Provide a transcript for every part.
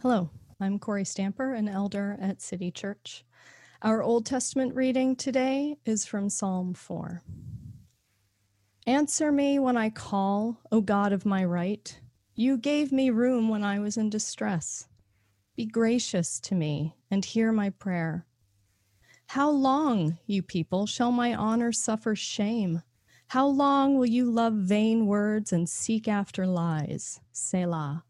Hello, I'm Corey Stamper, an elder at City Church. Our Old Testament reading today is from Psalm 4. Answer me when I call, O God of my right. You gave me room when I was in distress. Be gracious to me and hear my prayer. How long, you people, shall my honor suffer shame? How long will you love vain words and seek after lies? Selah.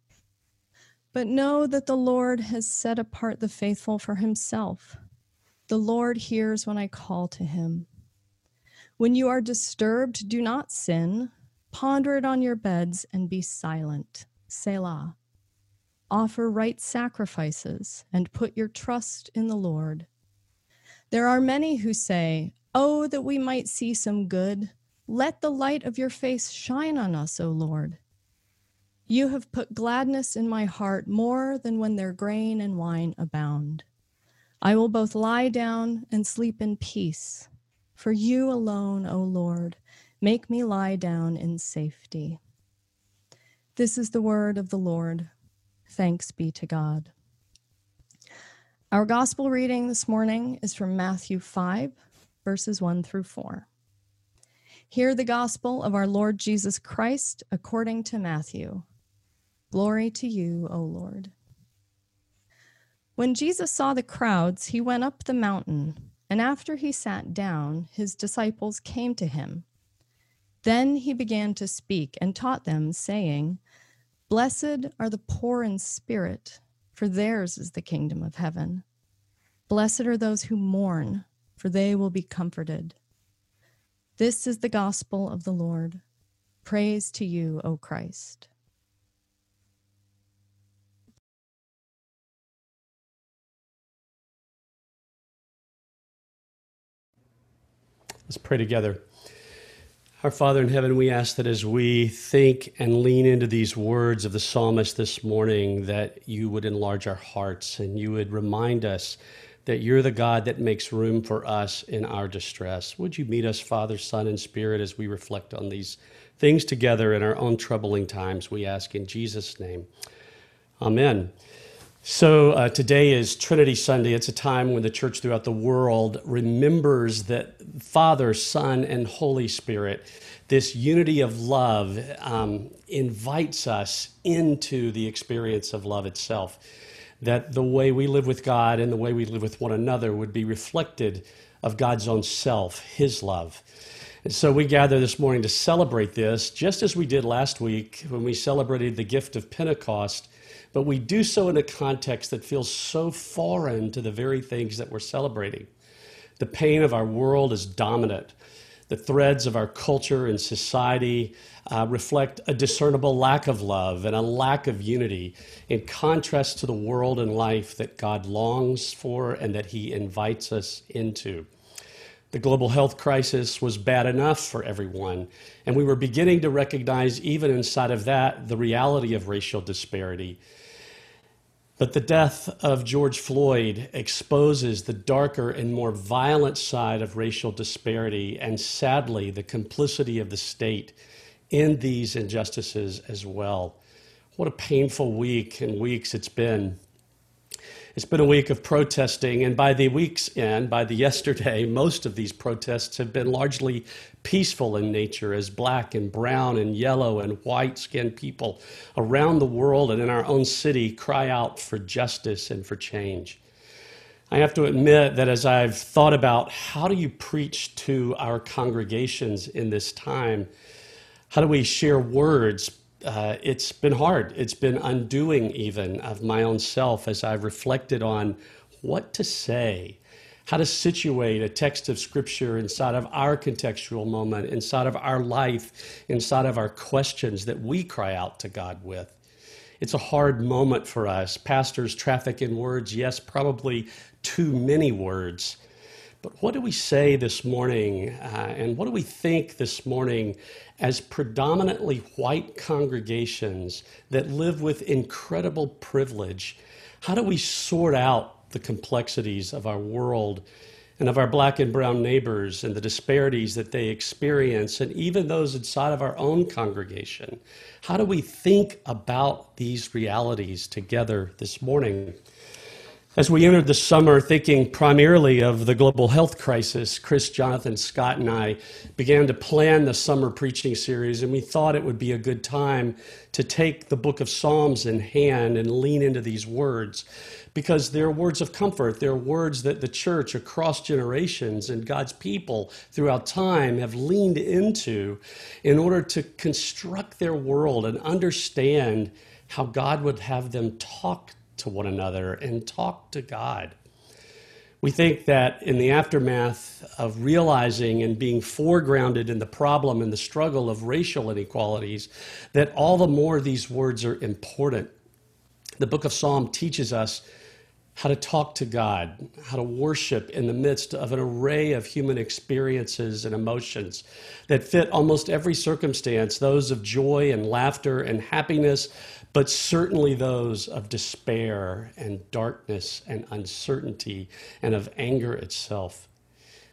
But know that the Lord has set apart the faithful for himself. The Lord hears when I call to him. When you are disturbed, do not sin. Ponder it on your beds and be silent. Selah. Offer right sacrifices and put your trust in the Lord. There are many who say, Oh, that we might see some good. Let the light of your face shine on us, O Lord. You have put gladness in my heart more than when their grain and wine abound. I will both lie down and sleep in peace. For you alone, O Lord, make me lie down in safety. This is the word of the Lord. Thanks be to God. Our gospel reading this morning is from Matthew 5, verses 1 through 4. Hear the gospel of our Lord Jesus Christ according to Matthew. Glory to you, O Lord. When Jesus saw the crowds, he went up the mountain, and after he sat down, his disciples came to him. Then he began to speak and taught them, saying, Blessed are the poor in spirit, for theirs is the kingdom of heaven. Blessed are those who mourn, for they will be comforted. This is the gospel of the Lord. Praise to you, O Christ. Let's pray together. Our Father in heaven, we ask that as we think and lean into these words of the psalmist this morning, that you would enlarge our hearts and you would remind us that you're the God that makes room for us in our distress. Would you meet us, Father, Son, and Spirit, as we reflect on these things together in our own troubling times? We ask in Jesus' name. Amen. So, uh, today is Trinity Sunday. It's a time when the church throughout the world remembers that Father, Son, and Holy Spirit, this unity of love, um, invites us into the experience of love itself. That the way we live with God and the way we live with one another would be reflected of God's own self, His love. And so we gather this morning to celebrate this, just as we did last week when we celebrated the gift of Pentecost but we do so in a context that feels so foreign to the very things that we're celebrating. The pain of our world is dominant. The threads of our culture and society uh, reflect a discernible lack of love and a lack of unity, in contrast to the world and life that God longs for and that He invites us into. The global health crisis was bad enough for everyone, and we were beginning to recognize, even inside of that, the reality of racial disparity but the death of George Floyd exposes the darker and more violent side of racial disparity and sadly the complicity of the state in these injustices as well. What a painful week and weeks it's been. It's been a week of protesting, and by the week's end, by the yesterday, most of these protests have been largely peaceful in nature as black and brown and yellow and white skinned people around the world and in our own city cry out for justice and for change. I have to admit that as I've thought about how do you preach to our congregations in this time, how do we share words uh, it's been hard. It's been undoing even of my own self as I've reflected on what to say, how to situate a text of scripture inside of our contextual moment, inside of our life, inside of our questions that we cry out to God with. It's a hard moment for us. Pastors traffic in words, yes, probably too many words. But what do we say this morning, uh, and what do we think this morning as predominantly white congregations that live with incredible privilege? How do we sort out the complexities of our world and of our black and brown neighbors and the disparities that they experience, and even those inside of our own congregation. How do we think about these realities together this morning? As we entered the summer thinking primarily of the global health crisis, Chris, Jonathan, Scott, and I began to plan the summer preaching series, and we thought it would be a good time to take the book of Psalms in hand and lean into these words because they're words of comfort. They're words that the church across generations and God's people throughout time have leaned into in order to construct their world and understand how God would have them talk to one another and talk to God. We think that in the aftermath of realizing and being foregrounded in the problem and the struggle of racial inequalities, that all the more these words are important. The book of Psalm teaches us how to talk to God, how to worship in the midst of an array of human experiences and emotions that fit almost every circumstance those of joy and laughter and happiness, but certainly those of despair and darkness and uncertainty and of anger itself.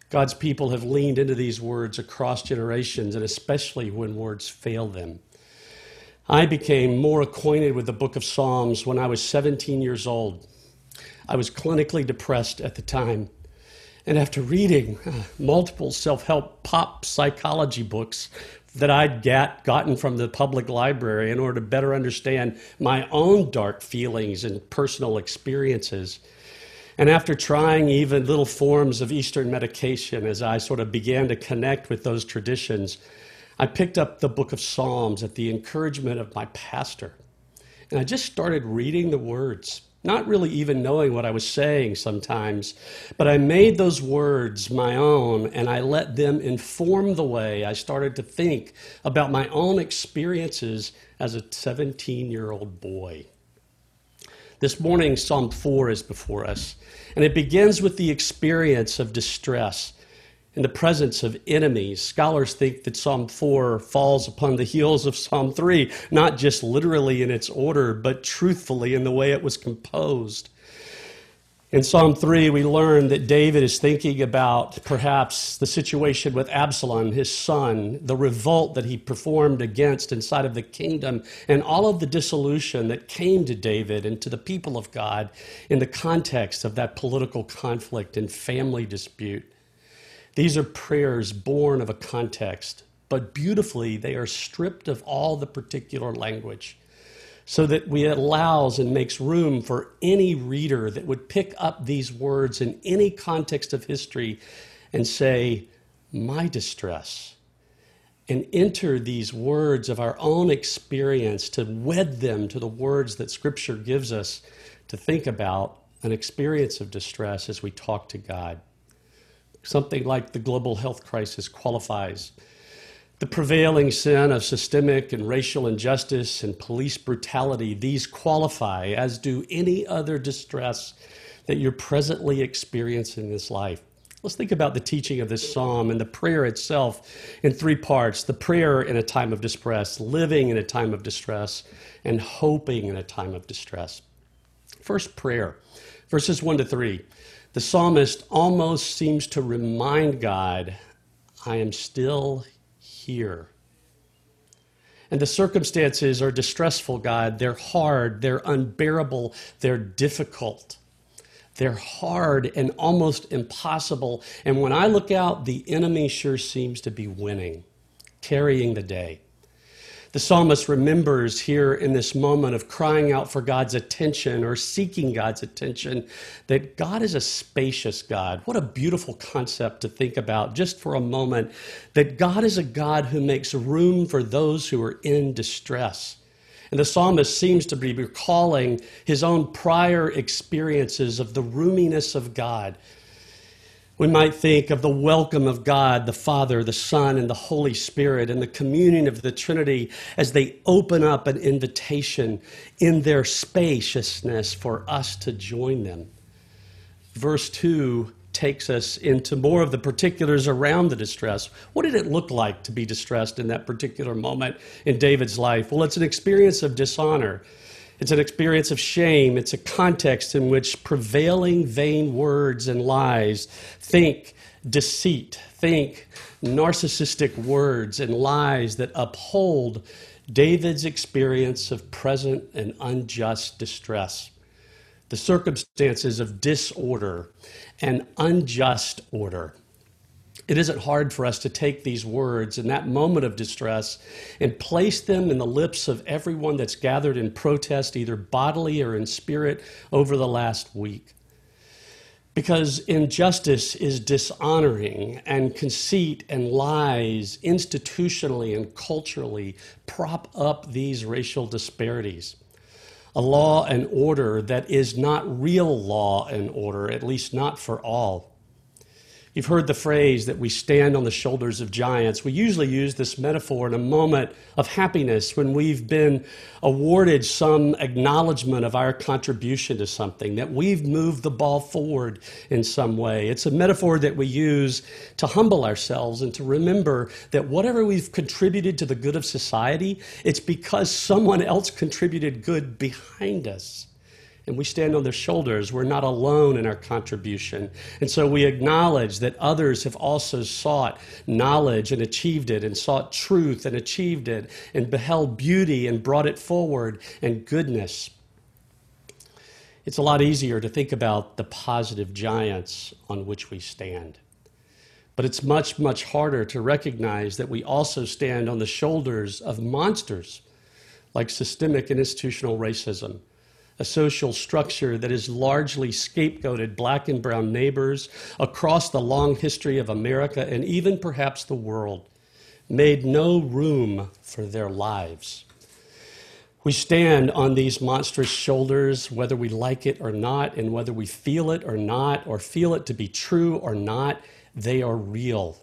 God's people have leaned into these words across generations, and especially when words fail them. I became more acquainted with the book of Psalms when I was 17 years old. I was clinically depressed at the time. And after reading uh, multiple self help pop psychology books that I'd get, gotten from the public library in order to better understand my own dark feelings and personal experiences. And after trying even little forms of Eastern medication, as I sort of began to connect with those traditions, I picked up the book of Psalms at the encouragement of my pastor. And I just started reading the words not really even knowing what I was saying sometimes. But I made those words my own and I let them inform the way I started to think about my own experiences as a 17 year old boy. This morning, Psalm 4 is before us, and it begins with the experience of distress in the presence of enemies. Scholars think that Psalm 4 falls upon the heels of Psalm 3, not just literally in its order, but truthfully in the way it was composed. In Psalm 3, we learn that David is thinking about perhaps the situation with Absalom, his son, the revolt that he performed against inside of the kingdom, and all of the dissolution that came to David and to the people of God in the context of that political conflict and family dispute. These are prayers born of a context, but beautifully they are stripped of all the particular language so that we allows and makes room for any reader that would pick up these words in any context of history and say, My distress, and enter these words of our own experience to wed them to the words that Scripture gives us to think about an experience of distress as we talk to God something like the global health crisis qualifies. The prevailing sin of systemic and racial injustice and police brutality, these qualify, as do any other distress that you're presently experiencing in this life. Let's think about the teaching of this psalm and the prayer itself in three parts the prayer in a time of distress, living in a time of distress, and hoping in a time of distress. First, prayer, verses 1 to 3 the psalmist almost seems to remind God, I am still here. And the circumstances are distressful, God. They're hard, they're unbearable, they're difficult. They're hard and almost impossible. And when I look out, the enemy sure seems to be winning, carrying the day. The psalmist remembers here in this moment of crying out for God's attention or seeking God's attention that God is a spacious God. What a beautiful concept to think about just for a moment that God is a God who makes room for those who are in distress. And the psalmist seems to be recalling his own prior experiences of the roominess of God we might think of the welcome of God, the Father, the Son, and the Holy Spirit, and the communion of the Trinity as they open up an invitation in their spaciousness for us to join them. Verse 2 takes us into more of the particulars around the distress. What did it look like to be distressed in that particular moment in David's life? Well, it's an experience of dishonor. It's an experience of shame. It's a context in which prevailing vain words and lies, think deceit, think narcissistic words and lies that uphold David's experience of present and unjust distress, the circumstances of disorder and unjust order. It isn't hard for us to take these words in that moment of distress and place them in the lips of everyone that's gathered in protest, either bodily or in spirit, over the last week. Because injustice is dishonoring, and conceit and lies institutionally and culturally prop up these racial disparities. A law and order that is not real law and order, at least not for all. You've heard the phrase that we stand on the shoulders of giants. We usually use this metaphor in a moment of happiness when we've been awarded some acknowledgement of our contribution to something, that we've moved the ball forward in some way. It's a metaphor that we use to humble ourselves and to remember that whatever we've contributed to the good of society, it's because someone else contributed good behind us and we stand on their shoulders. We're not alone in our contribution. And so we acknowledge that others have also sought knowledge and achieved it, and sought truth and achieved it, and beheld beauty and brought it forward, and goodness. It's a lot easier to think about the positive giants on which we stand. But it's much, much harder to recognize that we also stand on the shoulders of monsters like systemic and institutional racism a social structure that has largely scapegoated black and brown neighbors across the long history of America and even perhaps the world, made no room for their lives. We stand on these monstrous shoulders, whether we like it or not, and whether we feel it or not, or feel it to be true or not, they are real.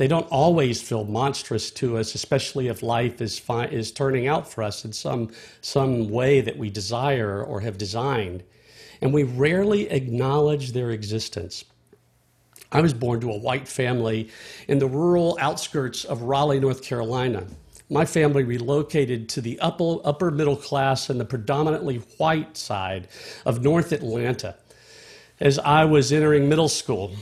They don't always feel monstrous to us, especially if life is, fi- is turning out for us in some, some way that we desire or have designed. And we rarely acknowledge their existence. I was born to a white family in the rural outskirts of Raleigh, North Carolina. My family relocated to the upper, upper middle class and the predominantly white side of North Atlanta as I was entering middle school.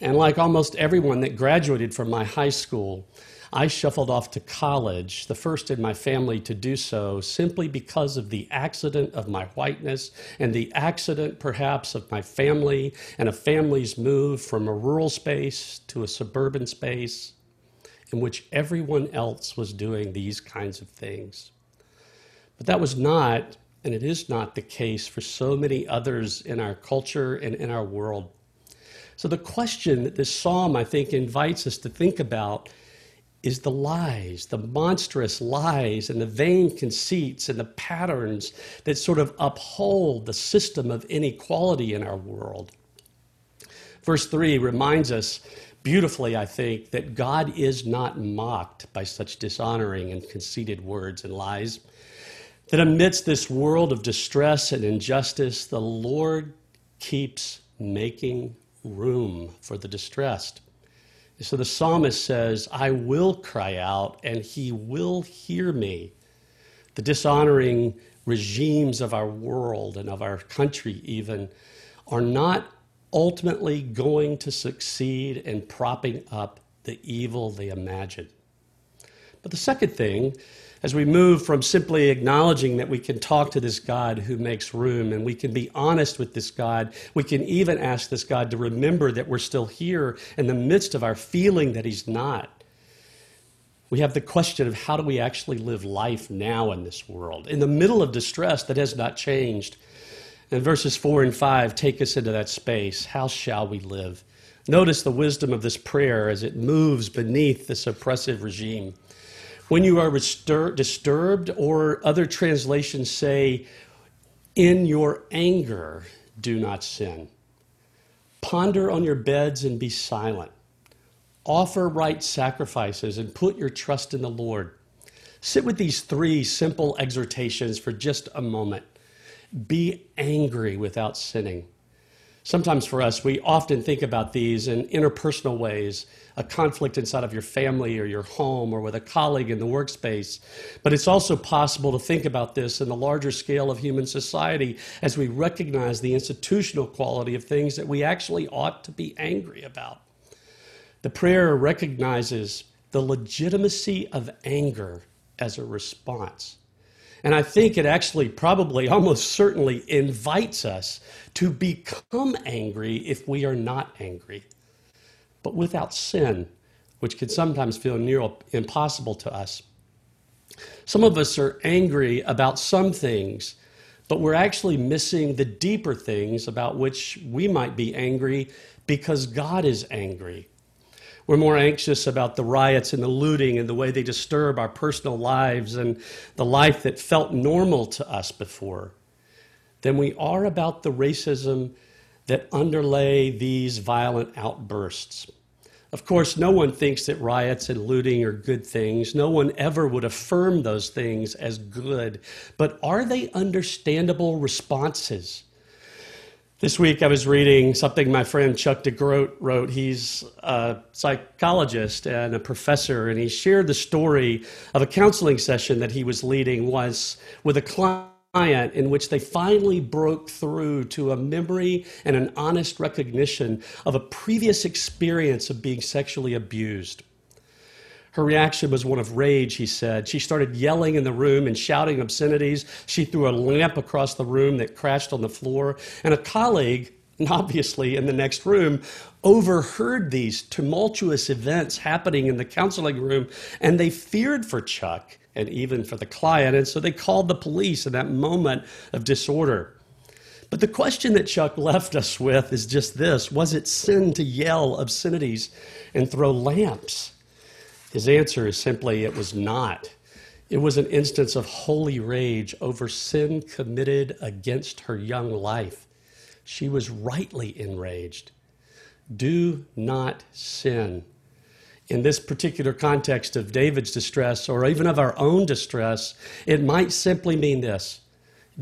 And like almost everyone that graduated from my high school, I shuffled off to college, the first in my family to do so, simply because of the accident of my whiteness and the accident, perhaps, of my family and a family's move from a rural space to a suburban space in which everyone else was doing these kinds of things. But that was not, and it is not, the case for so many others in our culture and in our world. So, the question that this psalm, I think, invites us to think about is the lies, the monstrous lies, and the vain conceits and the patterns that sort of uphold the system of inequality in our world. Verse 3 reminds us beautifully, I think, that God is not mocked by such dishonoring and conceited words and lies. That amidst this world of distress and injustice, the Lord keeps making room for the distressed. So the psalmist says, I will cry out and he will hear me. The dishonoring regimes of our world and of our country, even, are not ultimately going to succeed in propping up the evil they imagine. But the second thing as we move from simply acknowledging that we can talk to this God who makes room and we can be honest with this God, we can even ask this God to remember that we're still here in the midst of our feeling that He's not. We have the question of how do we actually live life now in this world, in the middle of distress that has not changed. And verses 4 and 5 take us into that space. How shall we live? Notice the wisdom of this prayer as it moves beneath this oppressive regime. When you are disturbed, or other translations say, in your anger, do not sin. Ponder on your beds and be silent. Offer right sacrifices and put your trust in the Lord. Sit with these three simple exhortations for just a moment. Be angry without sinning. Sometimes for us, we often think about these in interpersonal ways, a conflict inside of your family or your home or with a colleague in the workspace. But it's also possible to think about this in the larger scale of human society as we recognize the institutional quality of things that we actually ought to be angry about. The prayer recognizes the legitimacy of anger as a response. And I think it actually probably almost certainly invites us to become angry if we are not angry, but without sin, which can sometimes feel near impossible to us. Some of us are angry about some things, but we're actually missing the deeper things about which we might be angry because God is angry. We're more anxious about the riots and the looting and the way they disturb our personal lives and the life that felt normal to us before than we are about the racism that underlay these violent outbursts. Of course, no one thinks that riots and looting are good things. No one ever would affirm those things as good. But are they understandable responses this week I was reading something my friend Chuck DeGroat wrote. He's a psychologist and a professor, and he shared the story of a counseling session that he was leading was with a client in which they finally broke through to a memory and an honest recognition of a previous experience of being sexually abused. Her reaction was one of rage, he said. She started yelling in the room and shouting obscenities. She threw a lamp across the room that crashed on the floor. And a colleague, obviously in the next room, overheard these tumultuous events happening in the counseling room, and they feared for Chuck and even for the client. And so they called the police in that moment of disorder. But the question that Chuck left us with is just this Was it sin to yell obscenities and throw lamps? His answer is simply, it was not. It was an instance of holy rage over sin committed against her young life. She was rightly enraged. Do not sin. In this particular context of David's distress, or even of our own distress, it might simply mean this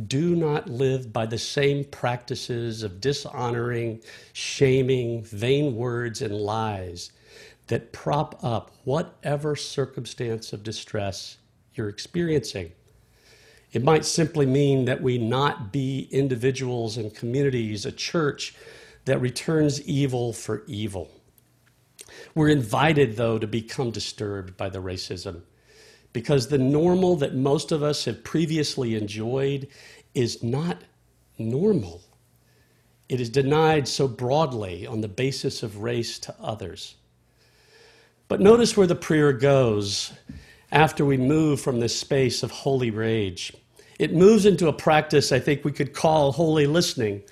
do not live by the same practices of dishonoring, shaming, vain words, and lies that prop up whatever circumstance of distress you're experiencing. It might simply mean that we not be individuals and communities, a church that returns evil for evil. We're invited, though, to become disturbed by the racism because the normal that most of us have previously enjoyed is not normal. It is denied so broadly on the basis of race to others. But notice where the prayer goes after we move from this space of holy rage. It moves into a practice I think we could call holy listening.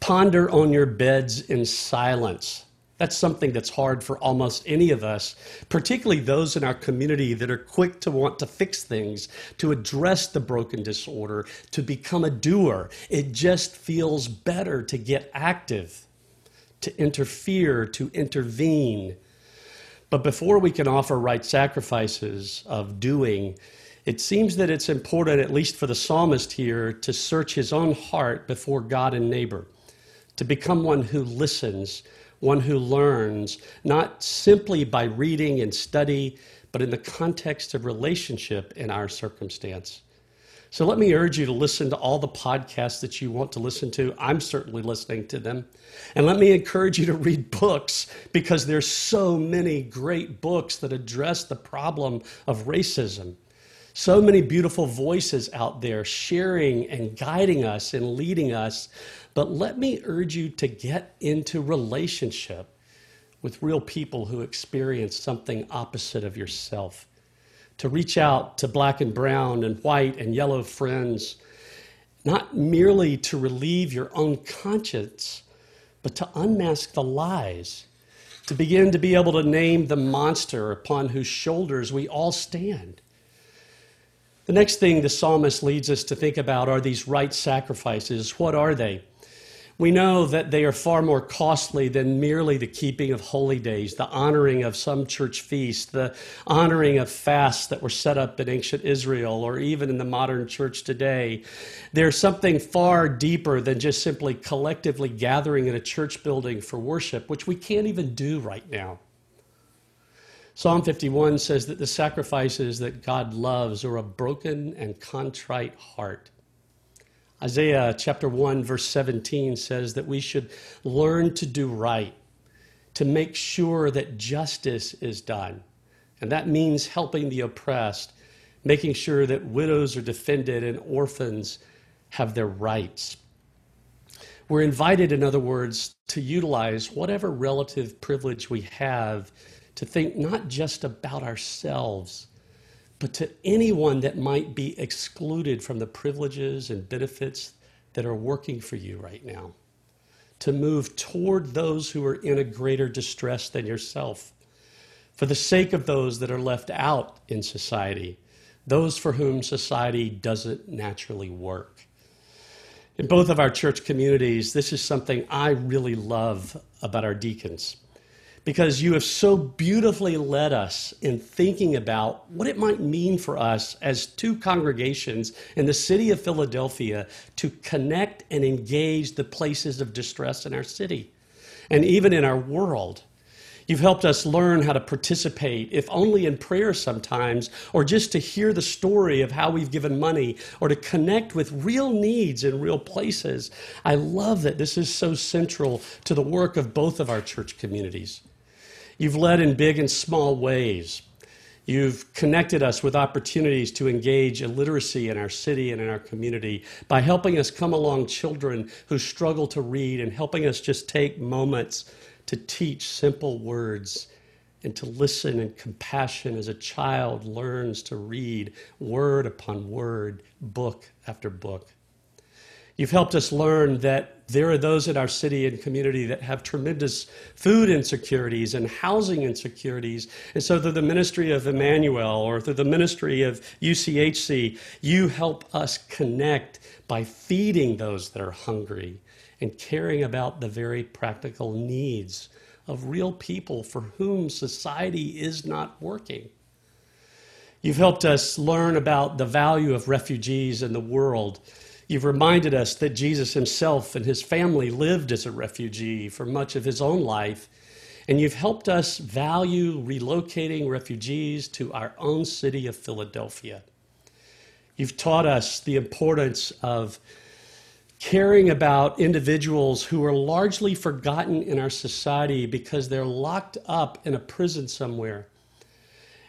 Ponder on your beds in silence. That's something that's hard for almost any of us, particularly those in our community that are quick to want to fix things, to address the broken disorder, to become a doer. It just feels better to get active, to interfere, to intervene. But before we can offer right sacrifices of doing, it seems that it's important, at least for the psalmist here, to search his own heart before God and neighbor, to become one who listens, one who learns, not simply by reading and study, but in the context of relationship in our circumstance. So let me urge you to listen to all the podcasts that you want to listen to. I'm certainly listening to them. And let me encourage you to read books because there's so many great books that address the problem of racism. So many beautiful voices out there sharing and guiding us and leading us. But let me urge you to get into relationship with real people who experience something opposite of yourself to reach out to black and brown and white and yellow friends, not merely to relieve your own conscience, but to unmask the lies, to begin to be able to name the monster upon whose shoulders we all stand. The next thing the psalmist leads us to think about are these right sacrifices. What are they? We know that they are far more costly than merely the keeping of holy days, the honoring of some church feast, the honoring of fasts that were set up in ancient Israel or even in the modern church today. There's something far deeper than just simply collectively gathering in a church building for worship, which we can't even do right now. Psalm 51 says that the sacrifices that God loves are a broken and contrite heart. Isaiah chapter 1, verse 17 says that we should learn to do right, to make sure that justice is done. And that means helping the oppressed, making sure that widows are defended and orphans have their rights. We're invited, in other words, to utilize whatever relative privilege we have to think not just about ourselves but to anyone that might be excluded from the privileges and benefits that are working for you right now, to move toward those who are in a greater distress than yourself, for the sake of those that are left out in society, those for whom society doesn't naturally work. In both of our church communities, this is something I really love about our deacons because you have so beautifully led us in thinking about what it might mean for us as two congregations in the city of Philadelphia to connect and engage the places of distress in our city and even in our world. You've helped us learn how to participate, if only in prayer sometimes, or just to hear the story of how we've given money, or to connect with real needs in real places. I love that this is so central to the work of both of our church communities. You've led in big and small ways. You've connected us with opportunities to engage illiteracy in our city and in our community by helping us come along children who struggle to read and helping us just take moments to teach simple words and to listen in compassion as a child learns to read word upon word, book after book. You've helped us learn that there are those in our city and community that have tremendous food insecurities and housing insecurities. And so, through the ministry of Emmanuel or through the ministry of UCHC, you help us connect by feeding those that are hungry and caring about the very practical needs of real people for whom society is not working. You've helped us learn about the value of refugees in the world You've reminded us that Jesus himself and his family lived as a refugee for much of his own life, and you've helped us value relocating refugees to our own city of Philadelphia. You've taught us the importance of caring about individuals who are largely forgotten in our society because they're locked up in a prison somewhere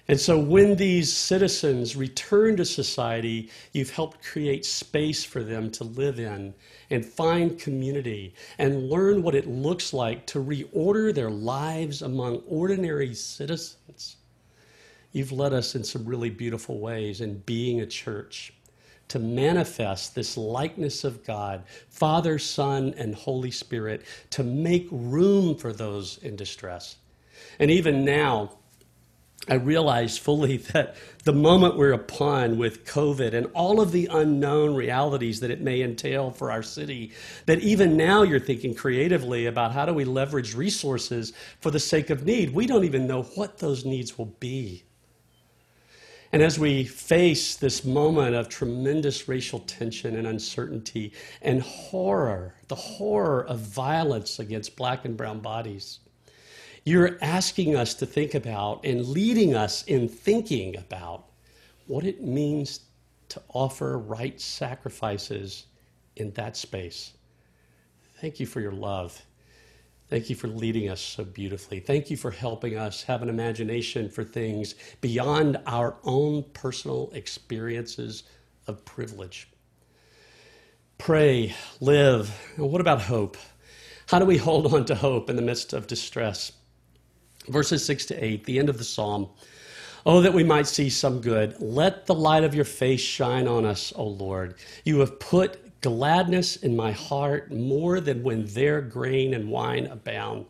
and so when these citizens return to society, you've helped create space for them to live in and find community and learn what it looks like to reorder their lives among ordinary citizens. You've led us in some really beautiful ways in being a church to manifest this likeness of God, Father, Son, and Holy Spirit, to make room for those in distress. And even now, I realize fully that the moment we're upon with COVID and all of the unknown realities that it may entail for our city, that even now you're thinking creatively about how do we leverage resources for the sake of need. We don't even know what those needs will be. And as we face this moment of tremendous racial tension and uncertainty and horror, the horror of violence against black and brown bodies, you're asking us to think about and leading us in thinking about what it means to offer right sacrifices in that space. Thank you for your love. Thank you for leading us so beautifully. Thank you for helping us have an imagination for things beyond our own personal experiences of privilege. Pray, live. What about hope? How do we hold on to hope in the midst of distress? Verses 6 to 8, the end of the psalm. Oh, that we might see some good. Let the light of your face shine on us, O Lord. You have put gladness in my heart more than when their grain and wine abound.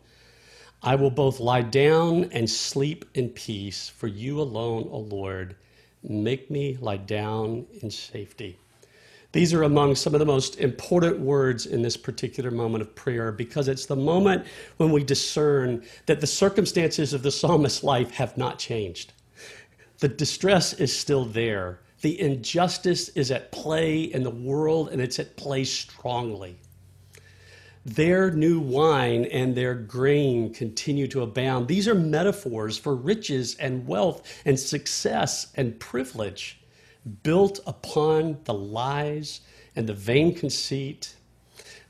I will both lie down and sleep in peace, for you alone, O Lord, make me lie down in safety. These are among some of the most important words in this particular moment of prayer because it's the moment when we discern that the circumstances of the psalmist's life have not changed. The distress is still there. The injustice is at play in the world and it's at play strongly. Their new wine and their grain continue to abound. These are metaphors for riches and wealth and success and privilege built upon the lies and the vain conceit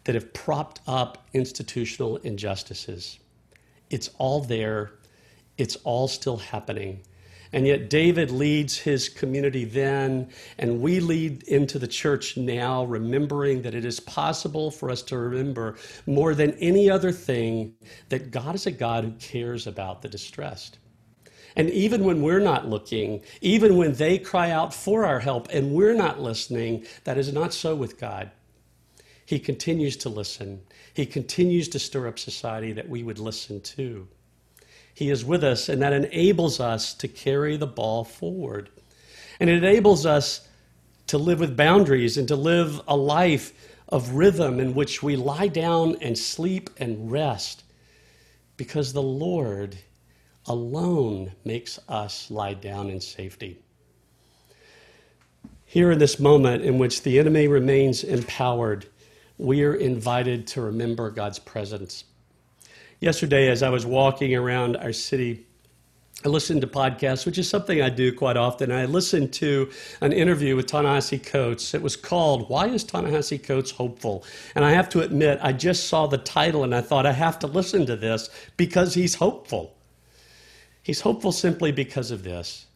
that have propped up institutional injustices. It's all there, it's all still happening. And yet, David leads his community then, and we lead into the church now, remembering that it is possible for us to remember more than any other thing that God is a God who cares about the distressed. And even when we're not looking, even when they cry out for our help and we're not listening, that is not so with God. He continues to listen. He continues to stir up society that we would listen to. He is with us, and that enables us to carry the ball forward. And it enables us to live with boundaries and to live a life of rhythm in which we lie down and sleep and rest because the Lord alone makes us lie down in safety. Here in this moment in which the enemy remains empowered, we are invited to remember God's presence. Yesterday, as I was walking around our city, I listened to podcasts, which is something I do quite often. I listened to an interview with Ta-Nehisi Coates. It was called Why is Ta-Nehisi Coates Hopeful? And I have to admit, I just saw the title and I thought I have to listen to this because he's hopeful. He's hopeful simply because of this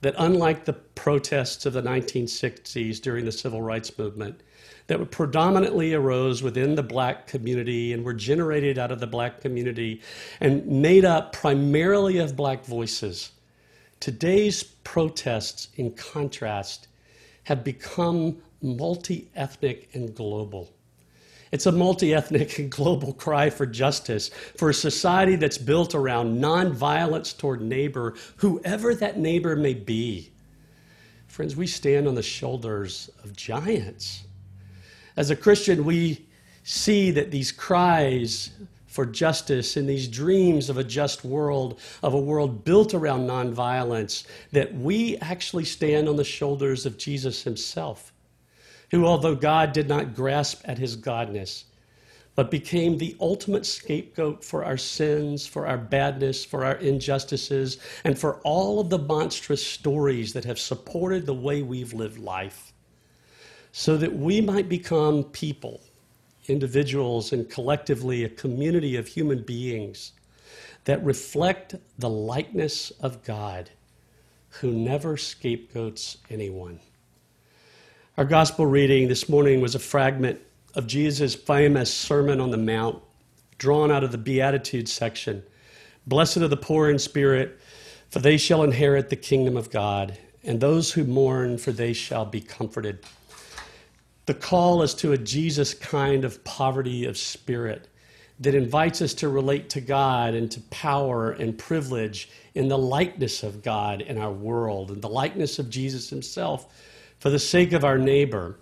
that unlike the protests of the 1960s during the civil rights movement, that predominantly arose within the black community and were generated out of the black community and made up primarily of black voices. Today's protests, in contrast, have become multi ethnic and global. It's a multi ethnic and global cry for justice, for a society that's built around nonviolence toward neighbor, whoever that neighbor may be. Friends, we stand on the shoulders of giants. As a Christian, we see that these cries for justice and these dreams of a just world, of a world built around nonviolence, that we actually stand on the shoulders of Jesus himself, who, although God did not grasp at his godness, but became the ultimate scapegoat for our sins, for our badness, for our injustices, and for all of the monstrous stories that have supported the way we've lived life so that we might become people, individuals, and collectively a community of human beings that reflect the likeness of God who never scapegoats anyone. Our gospel reading this morning was a fragment of Jesus' famous Sermon on the Mount, drawn out of the Beatitudes section. Blessed are the poor in spirit, for they shall inherit the kingdom of God, and those who mourn, for they shall be comforted. The call is to a Jesus kind of poverty of spirit that invites us to relate to God and to power and privilege in the likeness of God in our world and the likeness of Jesus himself for the sake of our neighbor.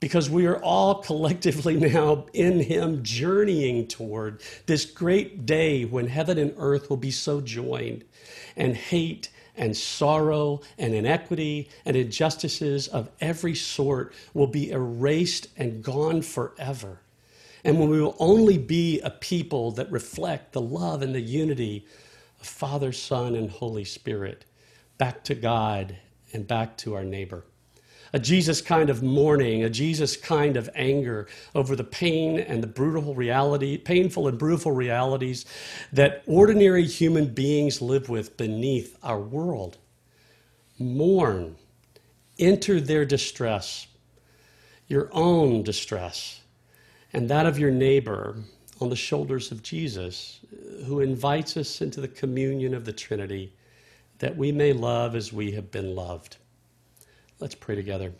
Because we are all collectively now in Him journeying toward this great day when heaven and earth will be so joined and hate and sorrow and inequity and injustices of every sort will be erased and gone forever. And when we will only be a people that reflect the love and the unity of Father, Son, and Holy Spirit back to God and back to our neighbor a Jesus kind of mourning, a Jesus kind of anger over the pain and the brutal reality, painful and brutal realities that ordinary human beings live with beneath our world. Mourn, enter their distress, your own distress, and that of your neighbor on the shoulders of Jesus, who invites us into the communion of the Trinity that we may love as we have been loved. Let's pray together.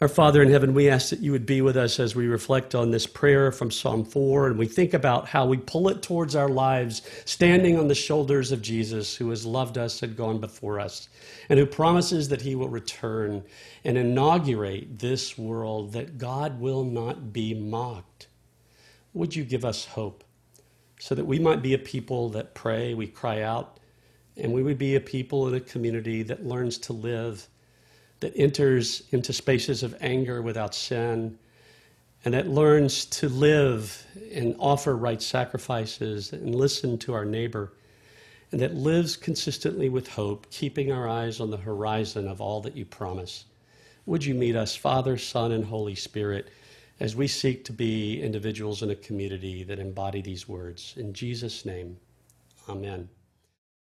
Our Father in heaven, we ask that you would be with us as we reflect on this prayer from Psalm 4 and we think about how we pull it towards our lives, standing on the shoulders of Jesus, who has loved us and gone before us, and who promises that he will return and inaugurate this world, that God will not be mocked. Would you give us hope so that we might be a people that pray, we cry out, and we would be a people in a community that learns to live that enters into spaces of anger without sin, and that learns to live and offer right sacrifices and listen to our neighbor, and that lives consistently with hope, keeping our eyes on the horizon of all that you promise. Would you meet us, Father, Son, and Holy Spirit, as we seek to be individuals in a community that embody these words? In Jesus' name, amen.